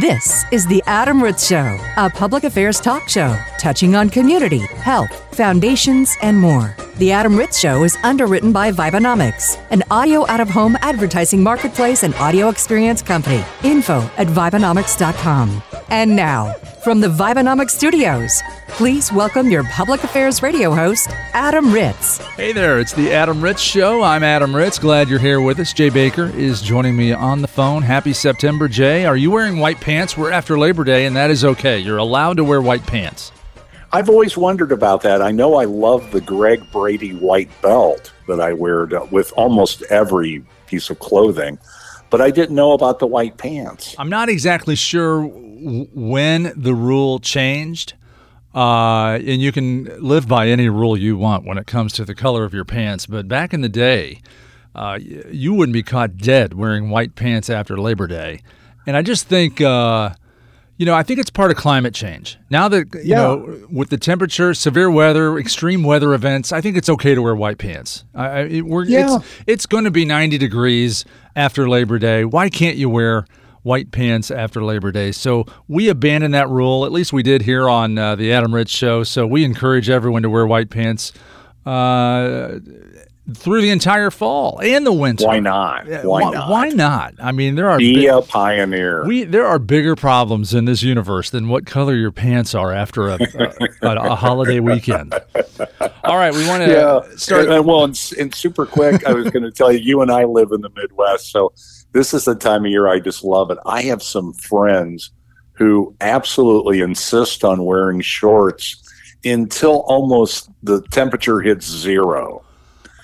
This is The Adam Ritz Show, a public affairs talk show touching on community, health, foundations, and more. The Adam Ritz Show is underwritten by Vibenomics, an audio out of home advertising marketplace and audio experience company. Info at Vibenomics.com. And now, from the Vibenomics studios, please welcome your public affairs radio host, Adam Ritz. Hey there, it's the Adam Ritz Show. I'm Adam Ritz. Glad you're here with us. Jay Baker is joining me on the phone. Happy September, Jay. Are you wearing white pants? We're after Labor Day, and that is okay. You're allowed to wear white pants. I've always wondered about that. I know I love the Greg Brady white belt that I wear to, with almost every piece of clothing, but I didn't know about the white pants. I'm not exactly sure w- when the rule changed. Uh, and you can live by any rule you want when it comes to the color of your pants. But back in the day, uh, you wouldn't be caught dead wearing white pants after Labor Day. And I just think, uh, you know, I think it's part of climate change. Now that, you Yeah. know, with the temperature, severe weather, extreme weather events, I think it's okay to wear white pants. I, I, it, we're, Yeah. It's, it's going to be 90 degrees after Labor Day. Why can't you wear white pants after Labor Day? So we abandoned that rule. At least we did here on uh, the Adam Ritz Show. So we encourage everyone to wear white pants uh, through the entire fall and the winter. Why not? Why not? Why not? I mean, there are Be big- a pioneer. we there are bigger problems in this universe than what color your pants are after a, a, a, a holiday weekend. All right, we want to yeah. start. And, well, and, and super quick, I was going to tell you, you and I live in the Midwest, so this is the time of year I just love it. I have some friends who absolutely insist on wearing shorts until almost the temperature hits zero.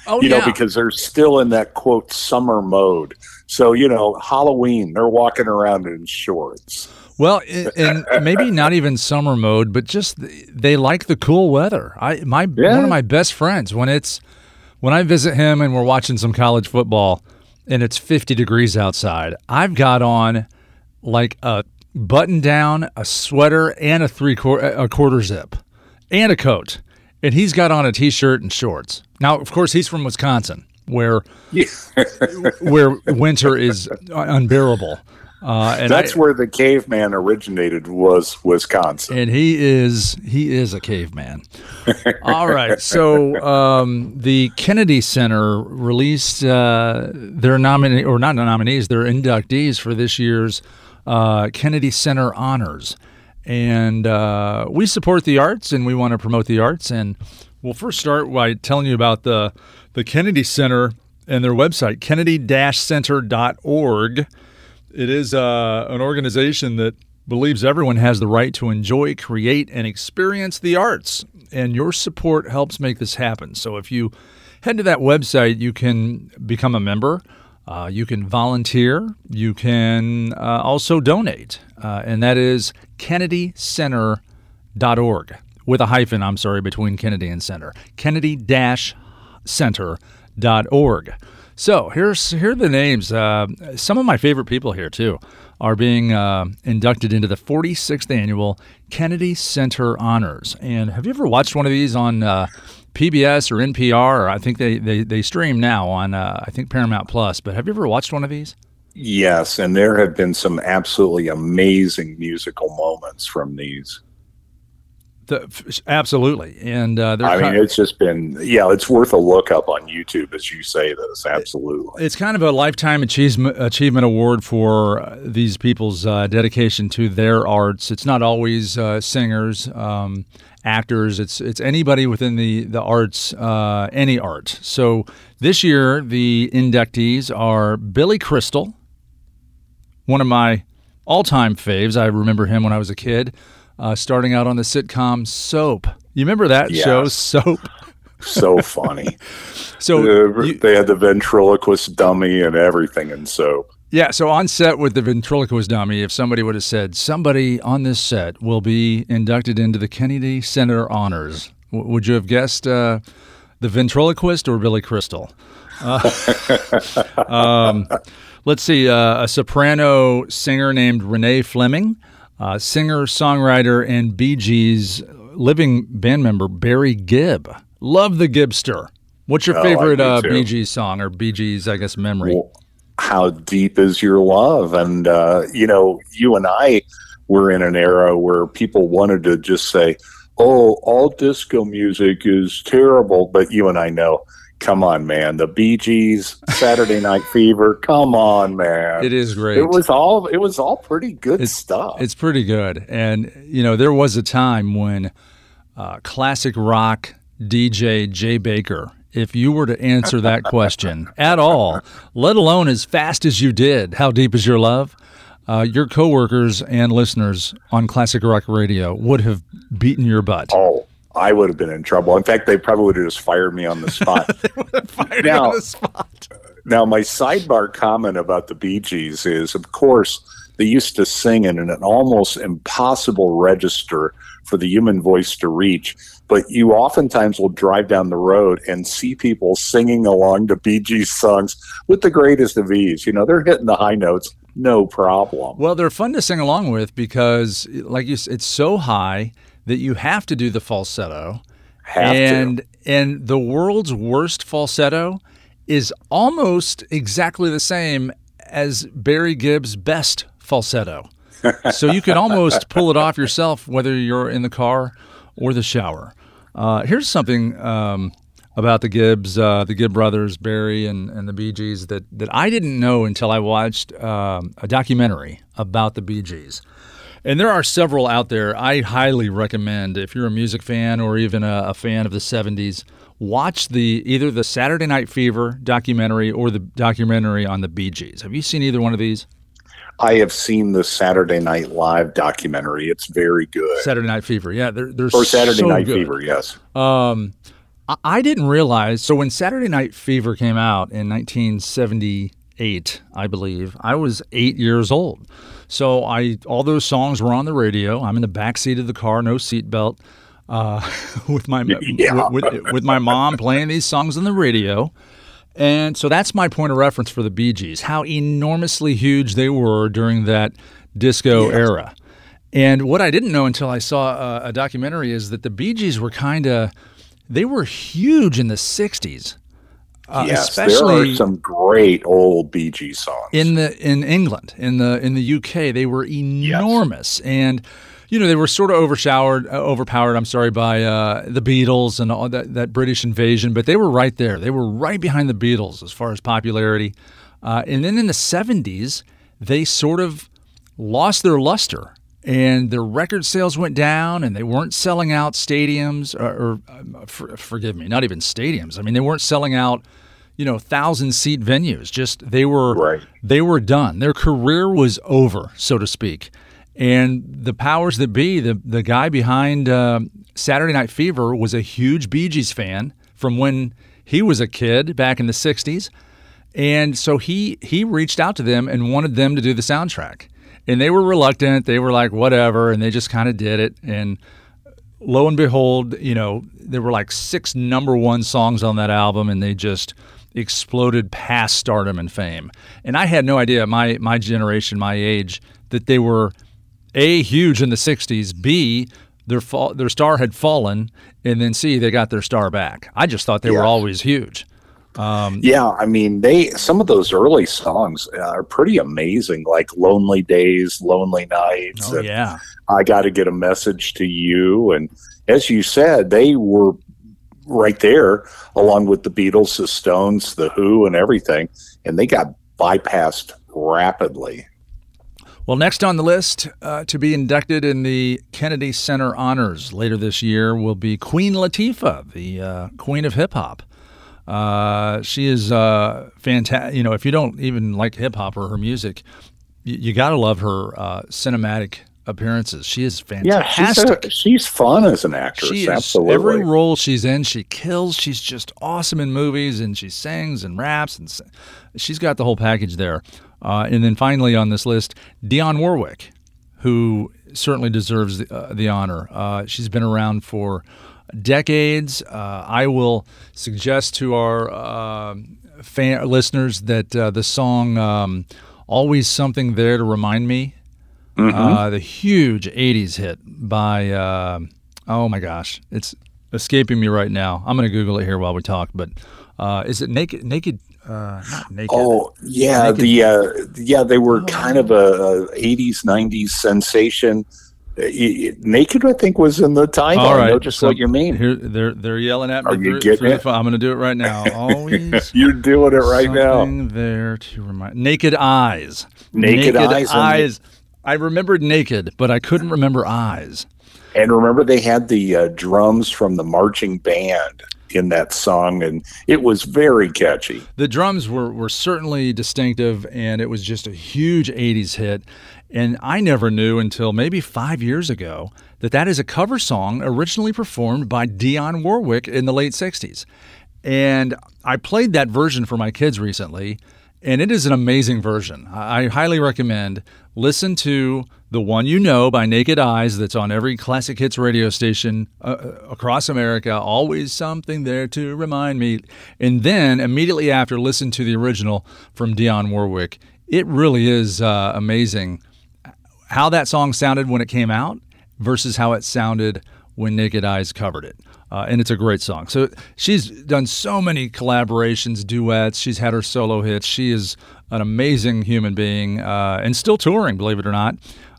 oh you yeah, know, because they're still in that quote summer mode. So, you know, Halloween, they're walking around in shorts. well, and, maybe not even summer mode, but just they like the cool weather. I my Yeah. one of my best friends when it's when I visit him and we're watching some college football and it's 50 degrees outside. I've got on like a button down, a sweater, and a three quarter a quarter zip, and a coat, and he's got on a t-shirt and shorts. Now, of course, he's from Wisconsin, where Yeah. where winter is unbearable. Uh, and That's I- where the caveman originated was Wisconsin. and he is he is a caveman. All right, so um, the Kennedy Center released uh, their nominee or not nominees, their inductees for this year's uh, Kennedy Center honors, and uh, we support the arts and we want to promote the arts. And we'll first start by telling you about the the Kennedy Center and their website, kennedy-center.org. It is uh, an organization that believes everyone has the right to enjoy, create, and experience the arts, and your support helps make this happen. So if you head to that website, you can become a member. Uh, you can volunteer. You can uh, also donate, uh, and that is kennedy-center.org with a hyphen. I'm sorry, between Kennedy and Center. Kennedy-center.org. So here's here are the names. Uh, some of my favorite people here too are being uh, inducted into the 46th annual Kennedy Center Honors. And have you ever watched one of these on uh, PBS or NPR? Or I think they, they they stream now on uh, I think Paramount Plus. But have you ever watched one of these? Yes, and there have been some absolutely amazing musical moments from these. The, absolutely. And uh, I mean, it's just been, yeah, it's worth a look up on YouTube as you say this. Absolutely. It's kind of a lifetime achievement achievement award for uh, these people's uh, dedication to their arts. It's not always uh, singers, um, actors. It's it's anybody within the the arts, uh, any art. So this year the inductees are Billy Crystal, one of my all-time faves. I remember him when I was a kid, uh, starting out on the sitcom Soap. You remember that show, Soap? So funny. So you- they had the ventriloquist dummy and everything. in Soap. Yeah, so on set with the ventriloquist dummy, if somebody would have said somebody on this set will be inducted into the Kennedy Center honors, w- would you have guessed uh, the ventriloquist or Billy Crystal? Uh, um, let's see, uh, a soprano singer named Renee Fleming, uh, singer, songwriter, and Bee Gees living band member Barry Gibb. Love the Gibster. What's your Oh, favorite uh. Bee Gees song or Bee Gees, I guess, memory? well, how deep is your love? And, uh, you know, you and I were in an era where people wanted to just say, oh, all disco music is terrible. But you and I know, come on, man. The Bee Gees, Saturday Night Fever, come on, man. It is great. It was all it was all pretty good it's, stuff. It's pretty good. And, you know, there was a time when uh, classic rock DJ Jay Baker if you were to answer that question at all, let alone as fast as you did, how deep is your love? Uh, your coworkers and listeners on Classic Rock Radio would have beaten your butt. Oh, I would have been in trouble. In fact, they probably would have just fired me on the spot. fired now, on the spot. Now, my sidebar comment about the Bee Gees is, of course, they used to sing in an almost impossible register for the human voice to reach but you oftentimes will drive down the road and see people singing along to Bee Gees songs with the greatest of ease. You know, they're hitting the high notes, no problem. Well, they're fun to sing along with because, like you, it's so high that you have to do the falsetto. Have and to. and the world's worst falsetto is almost exactly the same as Barry Gibb's best falsetto. so you can almost pull it off yourself, whether you're in the car or the shower. Uh, here's something um, about the Gibbs, uh, the Gibb brothers, Barry and, and the Bee Gees, that, that I didn't know until I watched um, a documentary about the Bee Gees. And there are several out there. I highly recommend if you're a music fan or even a, a fan of the 70s, watch the either the Saturday Night Fever documentary or the documentary on the Bee Gees. Have you seen either one of these? I have seen the Saturday Night Live documentary. It's very good. Saturday Night Fever, yeah, they're, they're or Saturday so Night good. Fever, yes. Um, I, I didn't realize. So when Saturday Night Fever came out in 1978, I believe I was eight years old. So I all those songs were on the radio. I'm in the back seat of the car, no seatbelt, uh, with my Yeah. with, with, with my mom playing these songs on the radio. And so that's my point of reference for the Bee Gees, how enormously huge they were during that disco Yes. era. And what I didn't know until I saw a, a documentary is that the Bee Gees were kind of, they were huge in the 60s. Uh, yes, especially there are some great old Bee Gees songs. in the in England, in the in the UK, they were enormous, and you know they were sort of overshowered, uh, overpowered. I'm sorry, by uh, the Beatles and all that that British invasion, but they were right there. They were right behind the Beatles as far as popularity. Uh, and then in the 70s, they sort of lost their luster. And their record sales went down, and they weren't selling out stadiums, or, or um, for, forgive me, not even stadiums. I mean, they weren't selling out you know, thousand seat venues. Just they were Right. they were done. Their career was over, so to speak. And the powers that be, the the guy behind uh, Saturday Night Fever was a huge Bee Gees fan from when he was a kid back in the '60s, and so he he reached out to them and wanted them to do the soundtrack. And they were reluctant. They were like, whatever, and they just kind of did it. And lo and behold, you know, there were like six number one songs on that album, and they just exploded past stardom and fame. And I had no idea, my my generation, my age, that they were a huge in the '60s. B their fall, their star had fallen, and then C they got their star back. I just thought they were always huge. Yeah, I mean, they some of those early songs are pretty amazing, like "Lonely Days," "Lonely Nights," Oh and yeah, "I Got to Get a Message to You." And as you said, they were right there along with the Beatles, the Stones, the Who, and everything, and they got bypassed rapidly. Well, next on the list uh, to be inducted in the Kennedy Center Honors later this year will be Queen Latifah, the uh, Queen of Hip Hop. Uh, she is uh, fantastic. You know, if you don't even like hip hop or her music, you, you got to love her uh, cinematic appearances. She is Yeah, she's fantastic. a, she's fun as an actress. She is absolutely. every role she's in, she kills. She's just awesome in movies, and she sings and raps, and she's got the whole package there. Uh, and then finally on this list, Dionne Warwick, who certainly deserves the, uh, the honor. Uh, she's been around for decades. Uh, I will suggest to our uh, fan listeners that uh, the song um, "Always Something There to Remind Me." Uh, the huge '80s hit by uh, oh my gosh, it's escaping me right now. I'm going to Google it here while we talk. But uh, is it naked? Naked? Uh, naked. Oh yeah, Naked. the uh, yeah they were Oh. kind of a, a 80s 90s sensation. Naked, I think, was in the title. All I know just so what you mean. Here, they're they're yelling at me. Are you through- getting through it? I'm going to do it right now. Always You're doing it right now. there to remind. Naked eyes. Naked Eyes eyes. I remembered naked, but I couldn't remember eyes. And remember, they had the uh, drums from the marching band in that song, and it was very catchy. The drums were, were certainly distinctive, and it was just a huge 80s hit. And I never knew until maybe five years ago that that is a cover song originally performed by Dionne Warwick in the late 60s. And I played that version for my kids recently, and it is an amazing version. I highly recommend listen to the one you know by Naked Eyes that's on every classic hits radio station uh, across America. Always something there to remind me. And then immediately after, listen to the original from Dionne Warwick. It really is uh, amazing how that song sounded when it came out versus how it sounded when Naked Eyes covered it. Uh, and it's a great song. So she's done so many collaborations, duets. She's had her solo hits. She is an amazing human being uh, and still touring, believe it or not.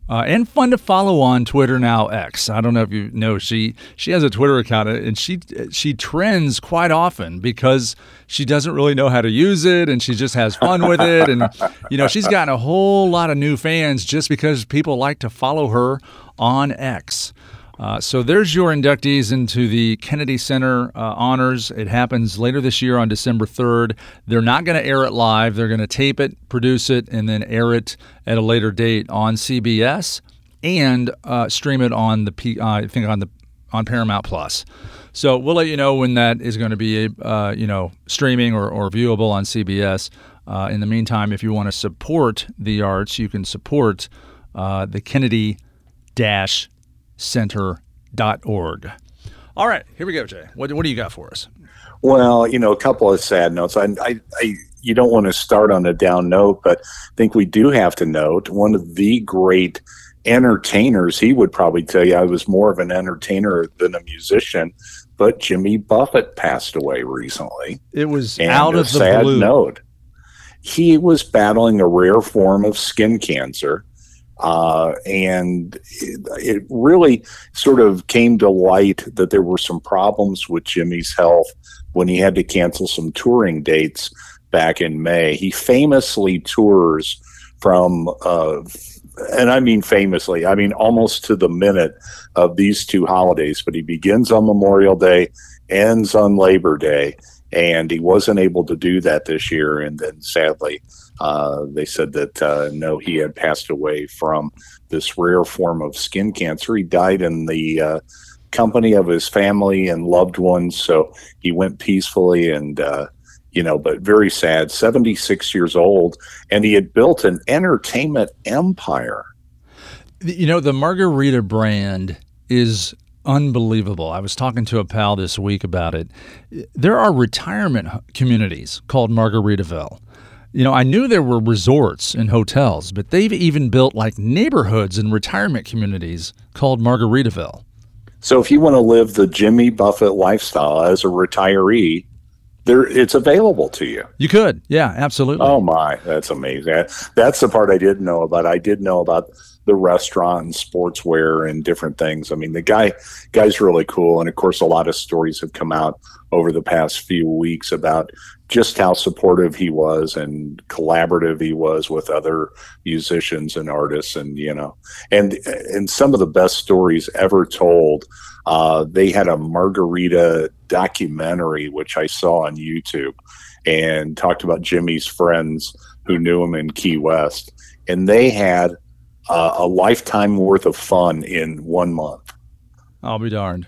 Uh, and fun to follow on Twitter now X. I don't know if you know she she has a Twitter account and she she trends quite often because she doesn't really know how to use it and she just has fun with it and you know she's gotten a whole lot of new fans just because people like to follow her on X. Uh, so there's your inductees into the Kennedy Center uh, honors. It happens later this year on December 3rd. They're not going to air it live. They're going to tape it, produce it, and then air it at a later date on CBS and uh, stream it on the P- uh, I think on the on Paramount Plus. So we'll let you know when that is going to be uh, you know streaming or, or viewable on CBS. Uh, in the meantime, if you want to support the arts, you can support uh, the Kennedy dash center.org. All right, here we go, Jay. What, what do you got for us? Well, you know, a couple of sad notes. I, I, I, you don't want to start on a down note, but I think we do have to note one of the great entertainers. He would probably tell you I was more of an entertainer than a musician, but Jimmy Buffett passed away recently. It was And out a of the sad blue. note. He was battling a rare form of skin cancer. Uh, and it, it really sort of came to light that there were some problems with Jimmy's health when he had to cancel some touring dates back in May. He famously tours from, uh, and I mean famously, I mean almost to the minute of these two holidays, but he begins on Memorial Day, ends on Labor Day, and he wasn't able to do that this year. And then sadly, uh, they said that uh, no, he had passed away from this rare form of skin cancer. He died in the uh, company of his family and loved ones, so he went peacefully and. Uh, you know, but very sad. Seventy-six years old, and he had built an entertainment empire. You know, the margarita brand is unbelievable. I was talking to a pal this week about it. There are retirement communities called Margaritaville. You know, I knew there were resorts and hotels, but they've even built like neighborhoods and retirement communities called Margaritaville. So, if you want to live the Jimmy Buffett lifestyle as a retiree, there it's available to you. You could, yeah, absolutely. Oh my, that's amazing. That's the part I didn't know about. I did know about the restaurant and sportswear and different things. I mean, the guy guy's really cool, and of course, a lot of stories have come out over the past few weeks about just how supportive he was and collaborative he was with other musicians and artists, and you know, and and some of the best stories ever told. Uh, they had a margarita documentary which I saw on YouTube, and talked about Jimmy's friends who knew him in Key West, and they had uh, a lifetime worth of fun in one month. I'll be darned.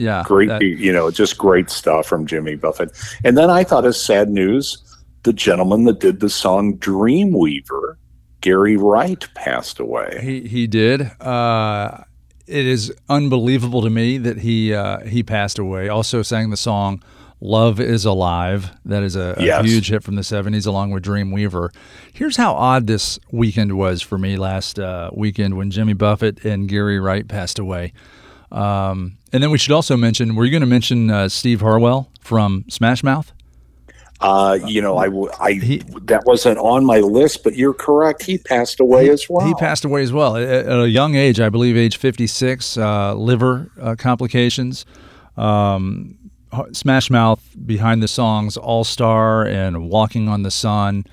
Yeah. Great, that- you know, just great stuff from Jimmy Buffett. And then I thought, as sad news, the gentleman that did the song Dreamweaver, Gary Wright, passed away. He he did. Uh, it is unbelievable to me that he uh, he passed away. Also sang the song "Love Is Alive." That is a, a Yes. huge hit from the '70s, along with Dreamweaver. Here's how odd this weekend was for me last uh, weekend when Jimmy Buffett and Gary Wright passed away. Um, and then we should also mention: Were you going to mention uh, Steve Harwell from Smash Mouth? Uh, you know, I, I he, that wasn't on my list, but you're correct. He passed away he, as well. He passed away as well at, at a young age, I believe, age 56, uh, liver uh, complications. Um, Smash Mouth behind the songs All Star and Walking on the Sun.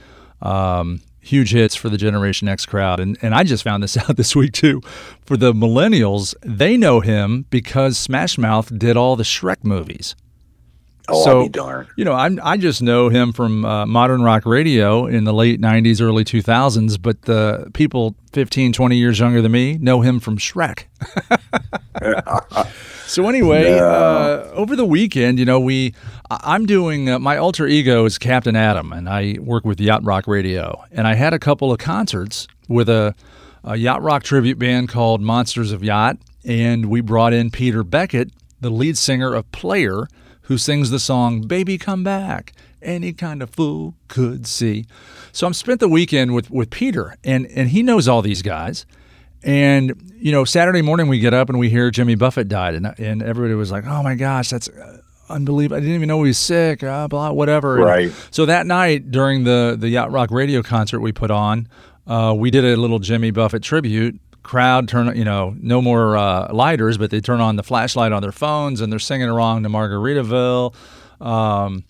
Um, huge hits for the Generation X crowd. And, and I just found this out this week too. For the millennials, they know him because Smash Mouth did all the Shrek movies. Oh, so, darned. You know, I'm, I just know him from uh, modern rock radio in the late 90s, early 2000s, but the people 15, 20 years younger than me know him from Shrek. so, anyway, uh, over the weekend, you know, we I'm doing uh, my alter ego is Captain Adam, and I work with Yacht Rock Radio. And I had a couple of concerts with a, a Yacht Rock tribute band called Monsters of Yacht, and we brought in Peter Beckett, the lead singer of Player who sings the song Baby Come Back. Any kind of fool could see. So I'm spent the weekend with, with Peter, and, and he knows all these guys. And, you know, Saturday morning we get up and we hear Jimmy Buffett died, and, and everybody was like, oh my gosh, that's uh, unbelievable. I didn't even know he was sick, uh, blah, whatever. Right. And so that night during the, the Yacht Rock radio concert we put on, uh, we did a little Jimmy Buffett tribute crowd turn, you know, no more uh, lighters, but they turn on the flashlight on their phones and they're singing along to Margaritaville. Um,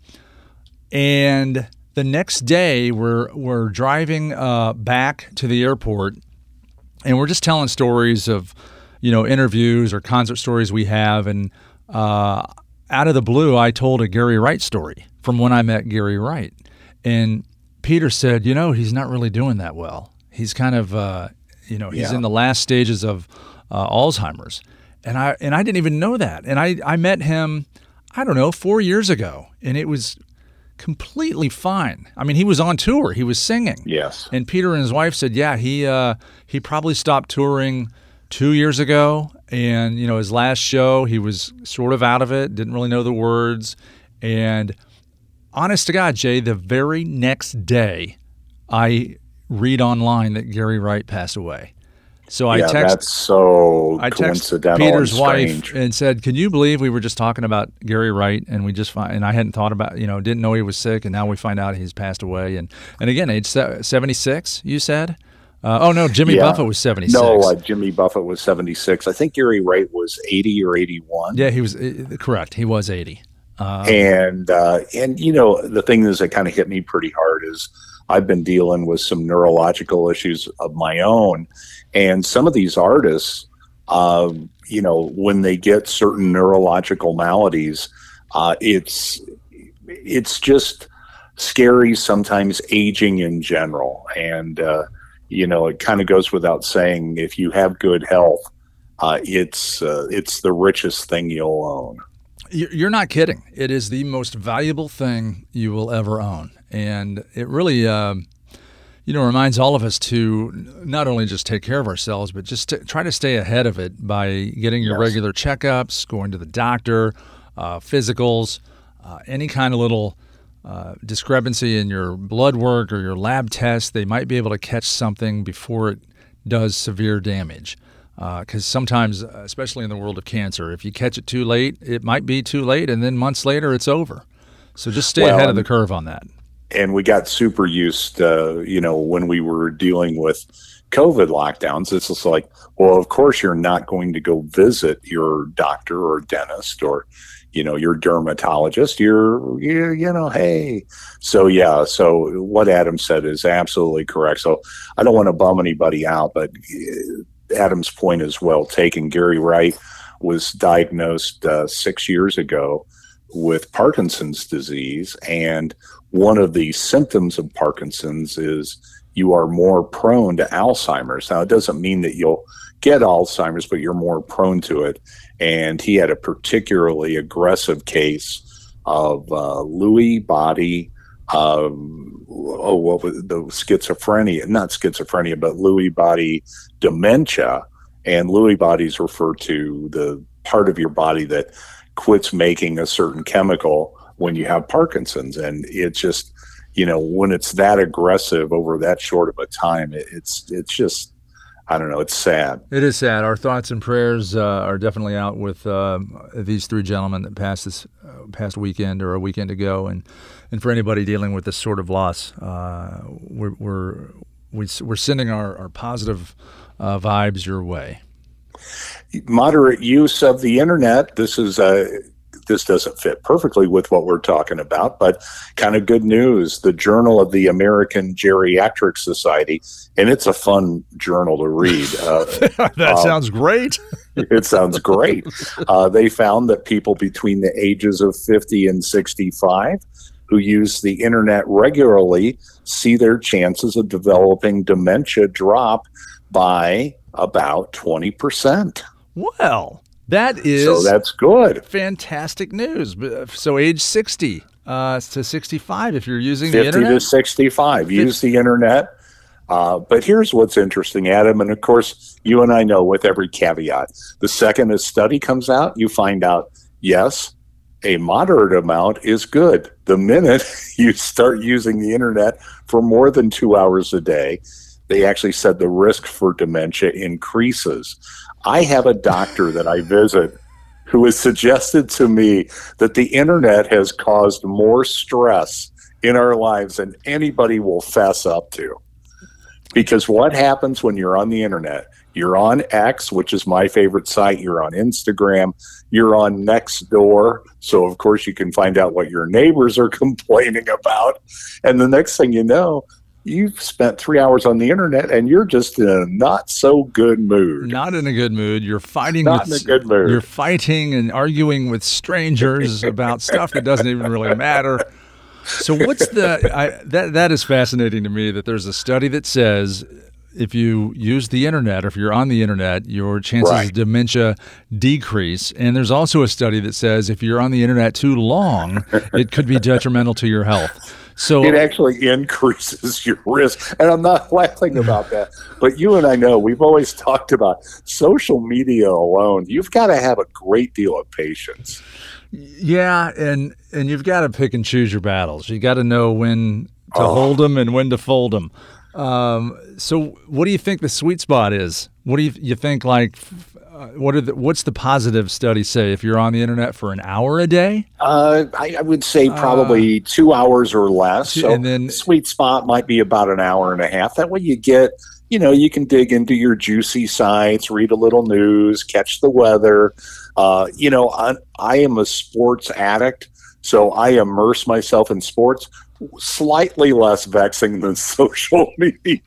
and the next day, we're we're driving uh, back to the airport, and we're just telling stories of, you know, interviews or concert stories we have. And uh, out of the blue, I told a Gary Wright story from when I met Gary Wright, and Peter said, you know, he's not really doing that well. He's kind of uh, you know, he's yeah. in the last stages of uh, Alzheimer's, and I and I didn't even know that. And I I met him, I don't know, four years ago, and it was completely fine. I mean, he was on tour, he was singing. Yes. And Peter and his wife said, yeah, he uh, he probably stopped touring two years ago, and you know, his last show, he was sort of out of it, didn't really know the words, and honest to God, Jay, the very next day, I read online that Gary Wright passed away. So I yeah, text. That's so I coincidental. Peter's and wife and said, "Can you believe we were just talking about Gary Wright and we just find, and I hadn't thought about you know didn't know he was sick and now we find out he's passed away and and again age seventy six you said." Uh, oh no, Jimmy yeah. Buffett was seventy six. No, uh, Jimmy Buffett was seventy six. I think Gary Wright was eighty or eighty one. Yeah, he was uh, correct. He was eighty. Um, and uh, and you know the thing is that kind of hit me pretty hard is I've been dealing with some neurological issues of my own, and some of these artists, uh, you know, when they get certain neurological maladies, uh, it's it's just scary. Sometimes aging in general, and uh, you know, it kind of goes without saying if you have good health, uh, it's uh, it's the richest thing you'll own. You're not kidding. It is the most valuable thing you will ever own and it really. Uh, you know, reminds all of us to not only just take care of ourselves, but just to try to stay ahead of it by getting your yes. regular checkups, going to the doctor, uh, physicals, uh, any kind of little uh, discrepancy in your blood work or your lab tests. They might be able to catch something before it does severe damage. Because uh, sometimes, especially in the world of cancer, if you catch it too late, it might be too late, and then months later, it's over. So just stay well, ahead of the curve on that and we got super used, uh, you know, when we were dealing with COVID lockdowns. It's just like, well, of course, you're not going to go visit your doctor or dentist or, you know, your dermatologist. You're, you you know, hey. So, yeah. So, what Adam said is absolutely correct. So, I don't want to bum anybody out, but uh, Adam's point is well taken. Gary Wright was diagnosed uh, six years ago with Parkinson's disease. And one of the symptoms of Parkinson's is you are more prone to Alzheimer's. Now, it doesn't mean that you'll get Alzheimer's, but you're more prone to it. And he had a particularly aggressive case of uh, Lewy body. Um, oh, what was the schizophrenia? Not schizophrenia, but Lewy body dementia. And Lewy bodies refer to the part of your body that quits making a certain chemical when you have Parkinson's. And it's just, you know, when it's that aggressive over that short of a time, it, it's it's just I don't know. It's sad. It is sad. Our thoughts and prayers uh, are definitely out with uh, these three gentlemen that passed this uh, past weekend or a weekend ago, and and for anybody dealing with this sort of loss, uh, we're we're we're sending our, our positive uh, vibes your way. Moderate use of the internet. This is a this doesn't fit perfectly with what we're talking about, but kind of good news. The Journal of the American Geriatric Society, and it's a fun journal to read. Uh, that um, sounds great. it sounds great. Uh, they found that people between the ages of 50 and 65 who use the internet regularly see their chances of developing dementia drop by about 20%. Well, that is so that's good. Fantastic news. So age sixty uh, to sixty-five, if you're using 50 the internet. to sixty-five, 50. use the internet. Uh, but here's what's interesting, Adam, and of course, you and I know with every caveat. The second a study comes out, you find out yes, a moderate amount is good. The minute you start using the internet for more than two hours a day, they actually said the risk for dementia increases. I have a doctor that I visit who has suggested to me that the internet has caused more stress in our lives than anybody will fess up to. Because what happens when you're on the internet? You're on X, which is my favorite site. You're on Instagram. You're on Nextdoor. So, of course, you can find out what your neighbors are complaining about. And the next thing you know, you've spent three hours on the internet and you're just in a not so good mood. Not in a good mood. You're fighting. Not with, in a good mood. You're fighting and arguing with strangers about stuff that doesn't even really matter. So what's the I, that that is fascinating to me that there's a study that says if you use the internet or if you're on the internet, your chances right. of dementia decrease. And there's also a study that says if you're on the internet too long, it could be detrimental to your health. So it actually increases your risk. And I'm not laughing about that. But you and I know we've always talked about social media alone. You've got to have a great deal of patience. Yeah, and and you've got to pick and choose your battles. You got to know when to oh. hold them and when to fold them. Um, so, what do you think the sweet spot is? What do you you think like uh, what are the, what's the positive study say if you're on the internet for an hour a day? Uh, I, I, would say probably uh, two hours or less. So and then sweet spot might be about an hour and a half. That way you get, you know, you can dig into your juicy sites, read a little news, catch the weather. Uh, you know, I, I am a sports addict, so I immerse myself in sports slightly less vexing than social media.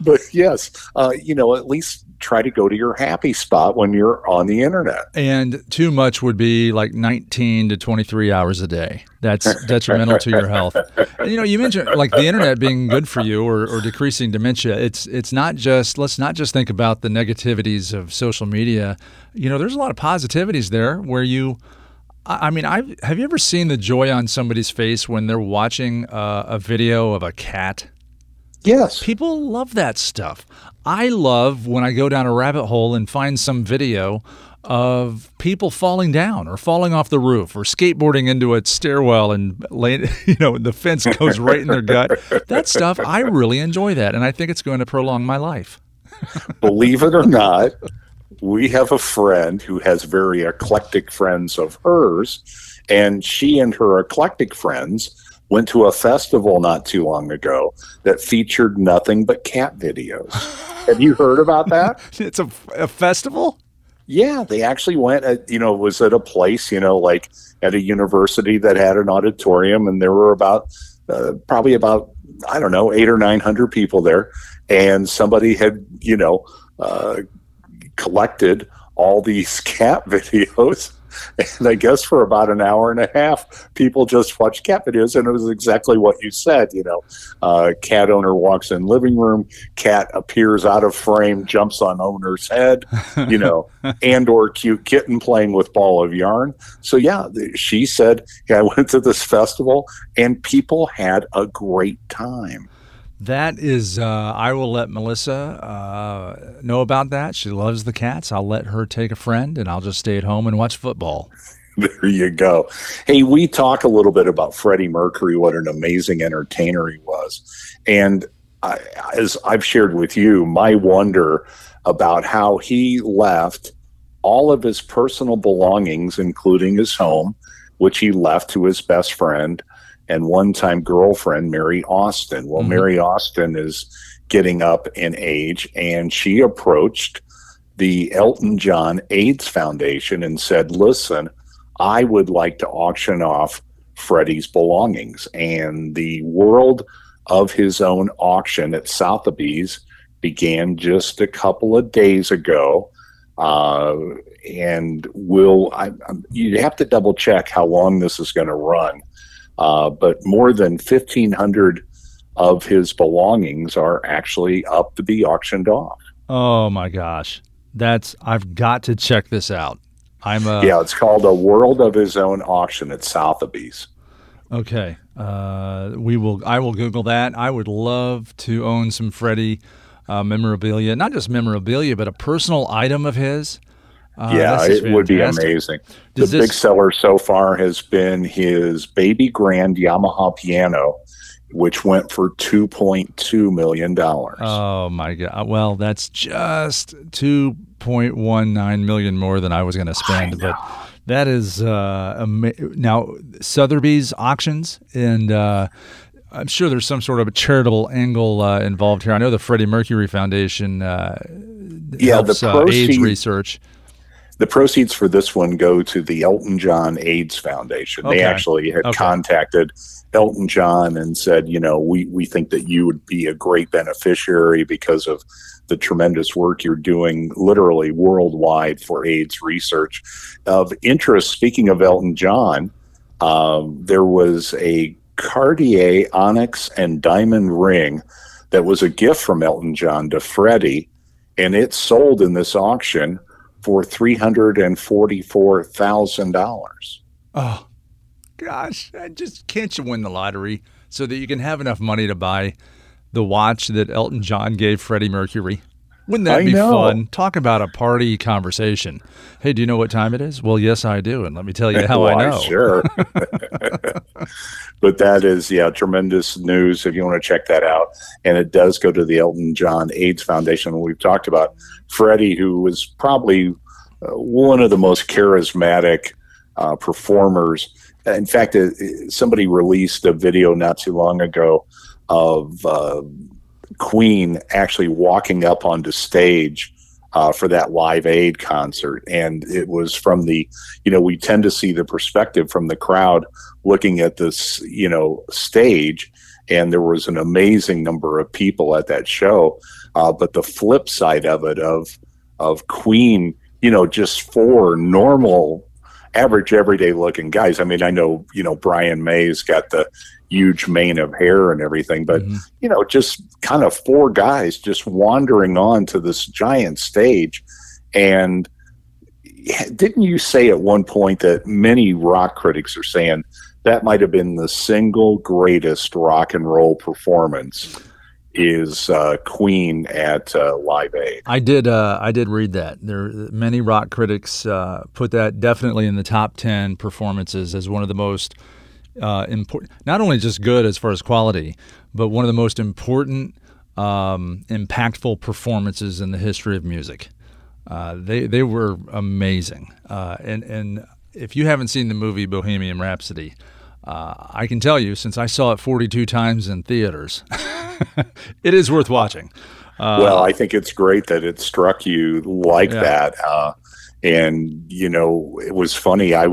But yes, uh, you know, at least try to go to your happy spot when you're on the internet. And too much would be like 19 to 23 hours a day. That's detrimental to your health. And, you know, you mentioned like the internet being good for you or, or decreasing dementia. It's it's not just let's not just think about the negativities of social media. You know, there's a lot of positivities there where you I mean, I have you ever seen the joy on somebody's face when they're watching uh, a video of a cat? Yes. People love that stuff. I love when I go down a rabbit hole and find some video of people falling down or falling off the roof or skateboarding into a stairwell and you know the fence goes right in their gut. That stuff I really enjoy that and I think it's going to prolong my life. Believe it or not, we have a friend who has very eclectic friends of hers, and she and her eclectic friends went to a festival not too long ago that featured nothing but cat videos. have you heard about that? it's a, a festival? Yeah, they actually went at, you know, was at a place, you know, like at a university that had an auditorium, and there were about, uh, probably about, I don't know, eight or 900 people there. And somebody had, you know, uh, collected all these cat videos. And I guess for about an hour and a half, people just watched cat videos, and it was exactly what you said. You know, uh, cat owner walks in living room, cat appears out of frame, jumps on owner's head. You know, and or cute kitten playing with ball of yarn. So yeah, she said, yeah, I went to this festival, and people had a great time. That is, uh, I will let Melissa uh, know about that. She loves the cats. I'll let her take a friend, and I'll just stay at home and watch football. There you go. Hey, we talk a little bit about Freddie Mercury, what an amazing entertainer he was. And I, as I've shared with you, my wonder about how he left all of his personal belongings, including his home, which he left to his best friend and one time girlfriend, Mary Austin. Well, mm-hmm. Mary Austin is getting up in age, and she approached the Elton John AIDS Foundation and said, Listen, I would like to auction off Freddie's belongings. And the world of his own auction at Sotheby's began just a couple of days ago. Uh, and will I, you have to double check how long this is going to run. Uh, but more than 1,500 of his belongings are actually up to be auctioned off. Oh my gosh. That's, I've got to check this out. I'm a, yeah, it's called a World of His Own auction at Sotheby's. Okay, uh, we will. I will Google that. I would love to own some Freddie uh, memorabilia, not just memorabilia, but a personal item of his. Uh, yeah, it would be amazing. Does the this... big seller so far has been his baby grand Yamaha piano, which went for two point two million dollars. Oh my god! Well, that's just two point one nine million more than I was going to spend, but that is uh, ama- now Sotheby's auctions, and uh, I'm sure there's some sort of a charitable angle uh, involved here. I know the Freddie Mercury Foundation uh, yeah, helps the proceeds, uh, AIDS research. The proceeds for this one go to the Elton John AIDS Foundation. Okay. They actually had okay. contacted Elton John and said, you know, we, we think that you would be a great beneficiary because of the tremendous work you're doing literally worldwide for AIDS research. Of interest, speaking of Elton John, um, there was a Cartier onyx and diamond ring that was a gift from Elton John to Freddie, and it sold in this auction for three hundred and forty-four thousand dollars. Oh, gosh! I Just can't you win the lottery so that you can have enough money to buy the watch that Elton John gave Freddie Mercury. Wouldn't that I be know. fun? Talk about a party conversation. Hey, do you know what time it is? Well, yes, I do, and let me tell you how well, I know. Sure. but that is, yeah, tremendous news if you want to check that out. And it does go to the Elton John AIDS Foundation. We've talked about Freddie, who was probably uh, one of the most charismatic uh, performers. In fact, uh, somebody released a video not too long ago of uh, Queen actually walking up onto stage uh, for that Live Aid concert. And it was from the, you know, we tend to see the perspective from the crowd looking at this, you know, stage. And there was an amazing number of people at that show. Uh, but the flip side of it, of of Queen, you know, just four normal, average, everyday looking guys. I mean, I know, you know, Brian May's got the huge mane of hair and everything, but mm-hmm. you know, just kind of four guys just wandering on to this giant stage. And didn't you say at one point that many rock critics are saying that might have been the single greatest rock and roll performance? Is uh, Queen at uh, Live Aid? I did. Uh, I did read that. There, many rock critics uh, put that definitely in the top ten performances as one of the most uh, important, not only just good as far as quality, but one of the most important, um, impactful performances in the history of music. Uh, they they were amazing, uh, and and if you haven't seen the movie Bohemian Rhapsody, uh, I can tell you since I saw it 42 times in theaters, it is worth watching. Uh, well, I think it's great that it struck you like yeah. that. Uh, and you know, it was funny. I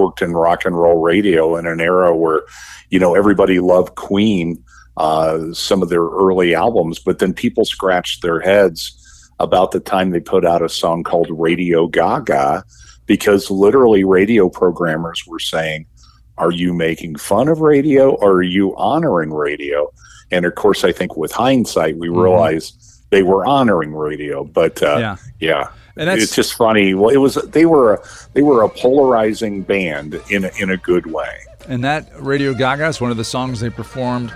worked in rock and roll radio in an era where, you know, everybody loved Queen, uh, some of their early albums, but then people scratched their heads about the time they put out a song called Radio Gaga because literally radio programmers were saying, Are you making fun of radio or are you honoring radio? And of course, I think with hindsight, we mm-hmm. realized they were honoring radio. But uh, yeah. yeah. And that's, it's just funny. Well, it was they were a, they were a polarizing band in a, in a good way. And that Radio Gaga is one of the songs they performed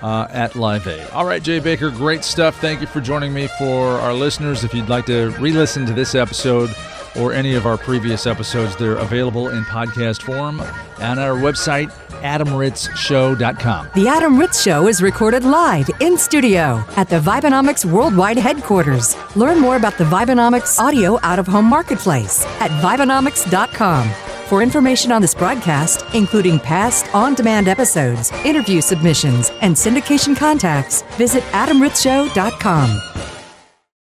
uh, at Live Aid. All right, Jay Baker, great stuff. Thank you for joining me. For our listeners, if you'd like to re-listen to this episode or any of our previous episodes. They're available in podcast form and our website, adamritzshow.com. The Adam Ritz Show is recorded live in studio at the Vibenomics Worldwide headquarters. Learn more about the Vibenomics audio out of home marketplace at Vibenomics.com. For information on this broadcast, including past on demand episodes, interview submissions, and syndication contacts, visit AdamRitzShow.com.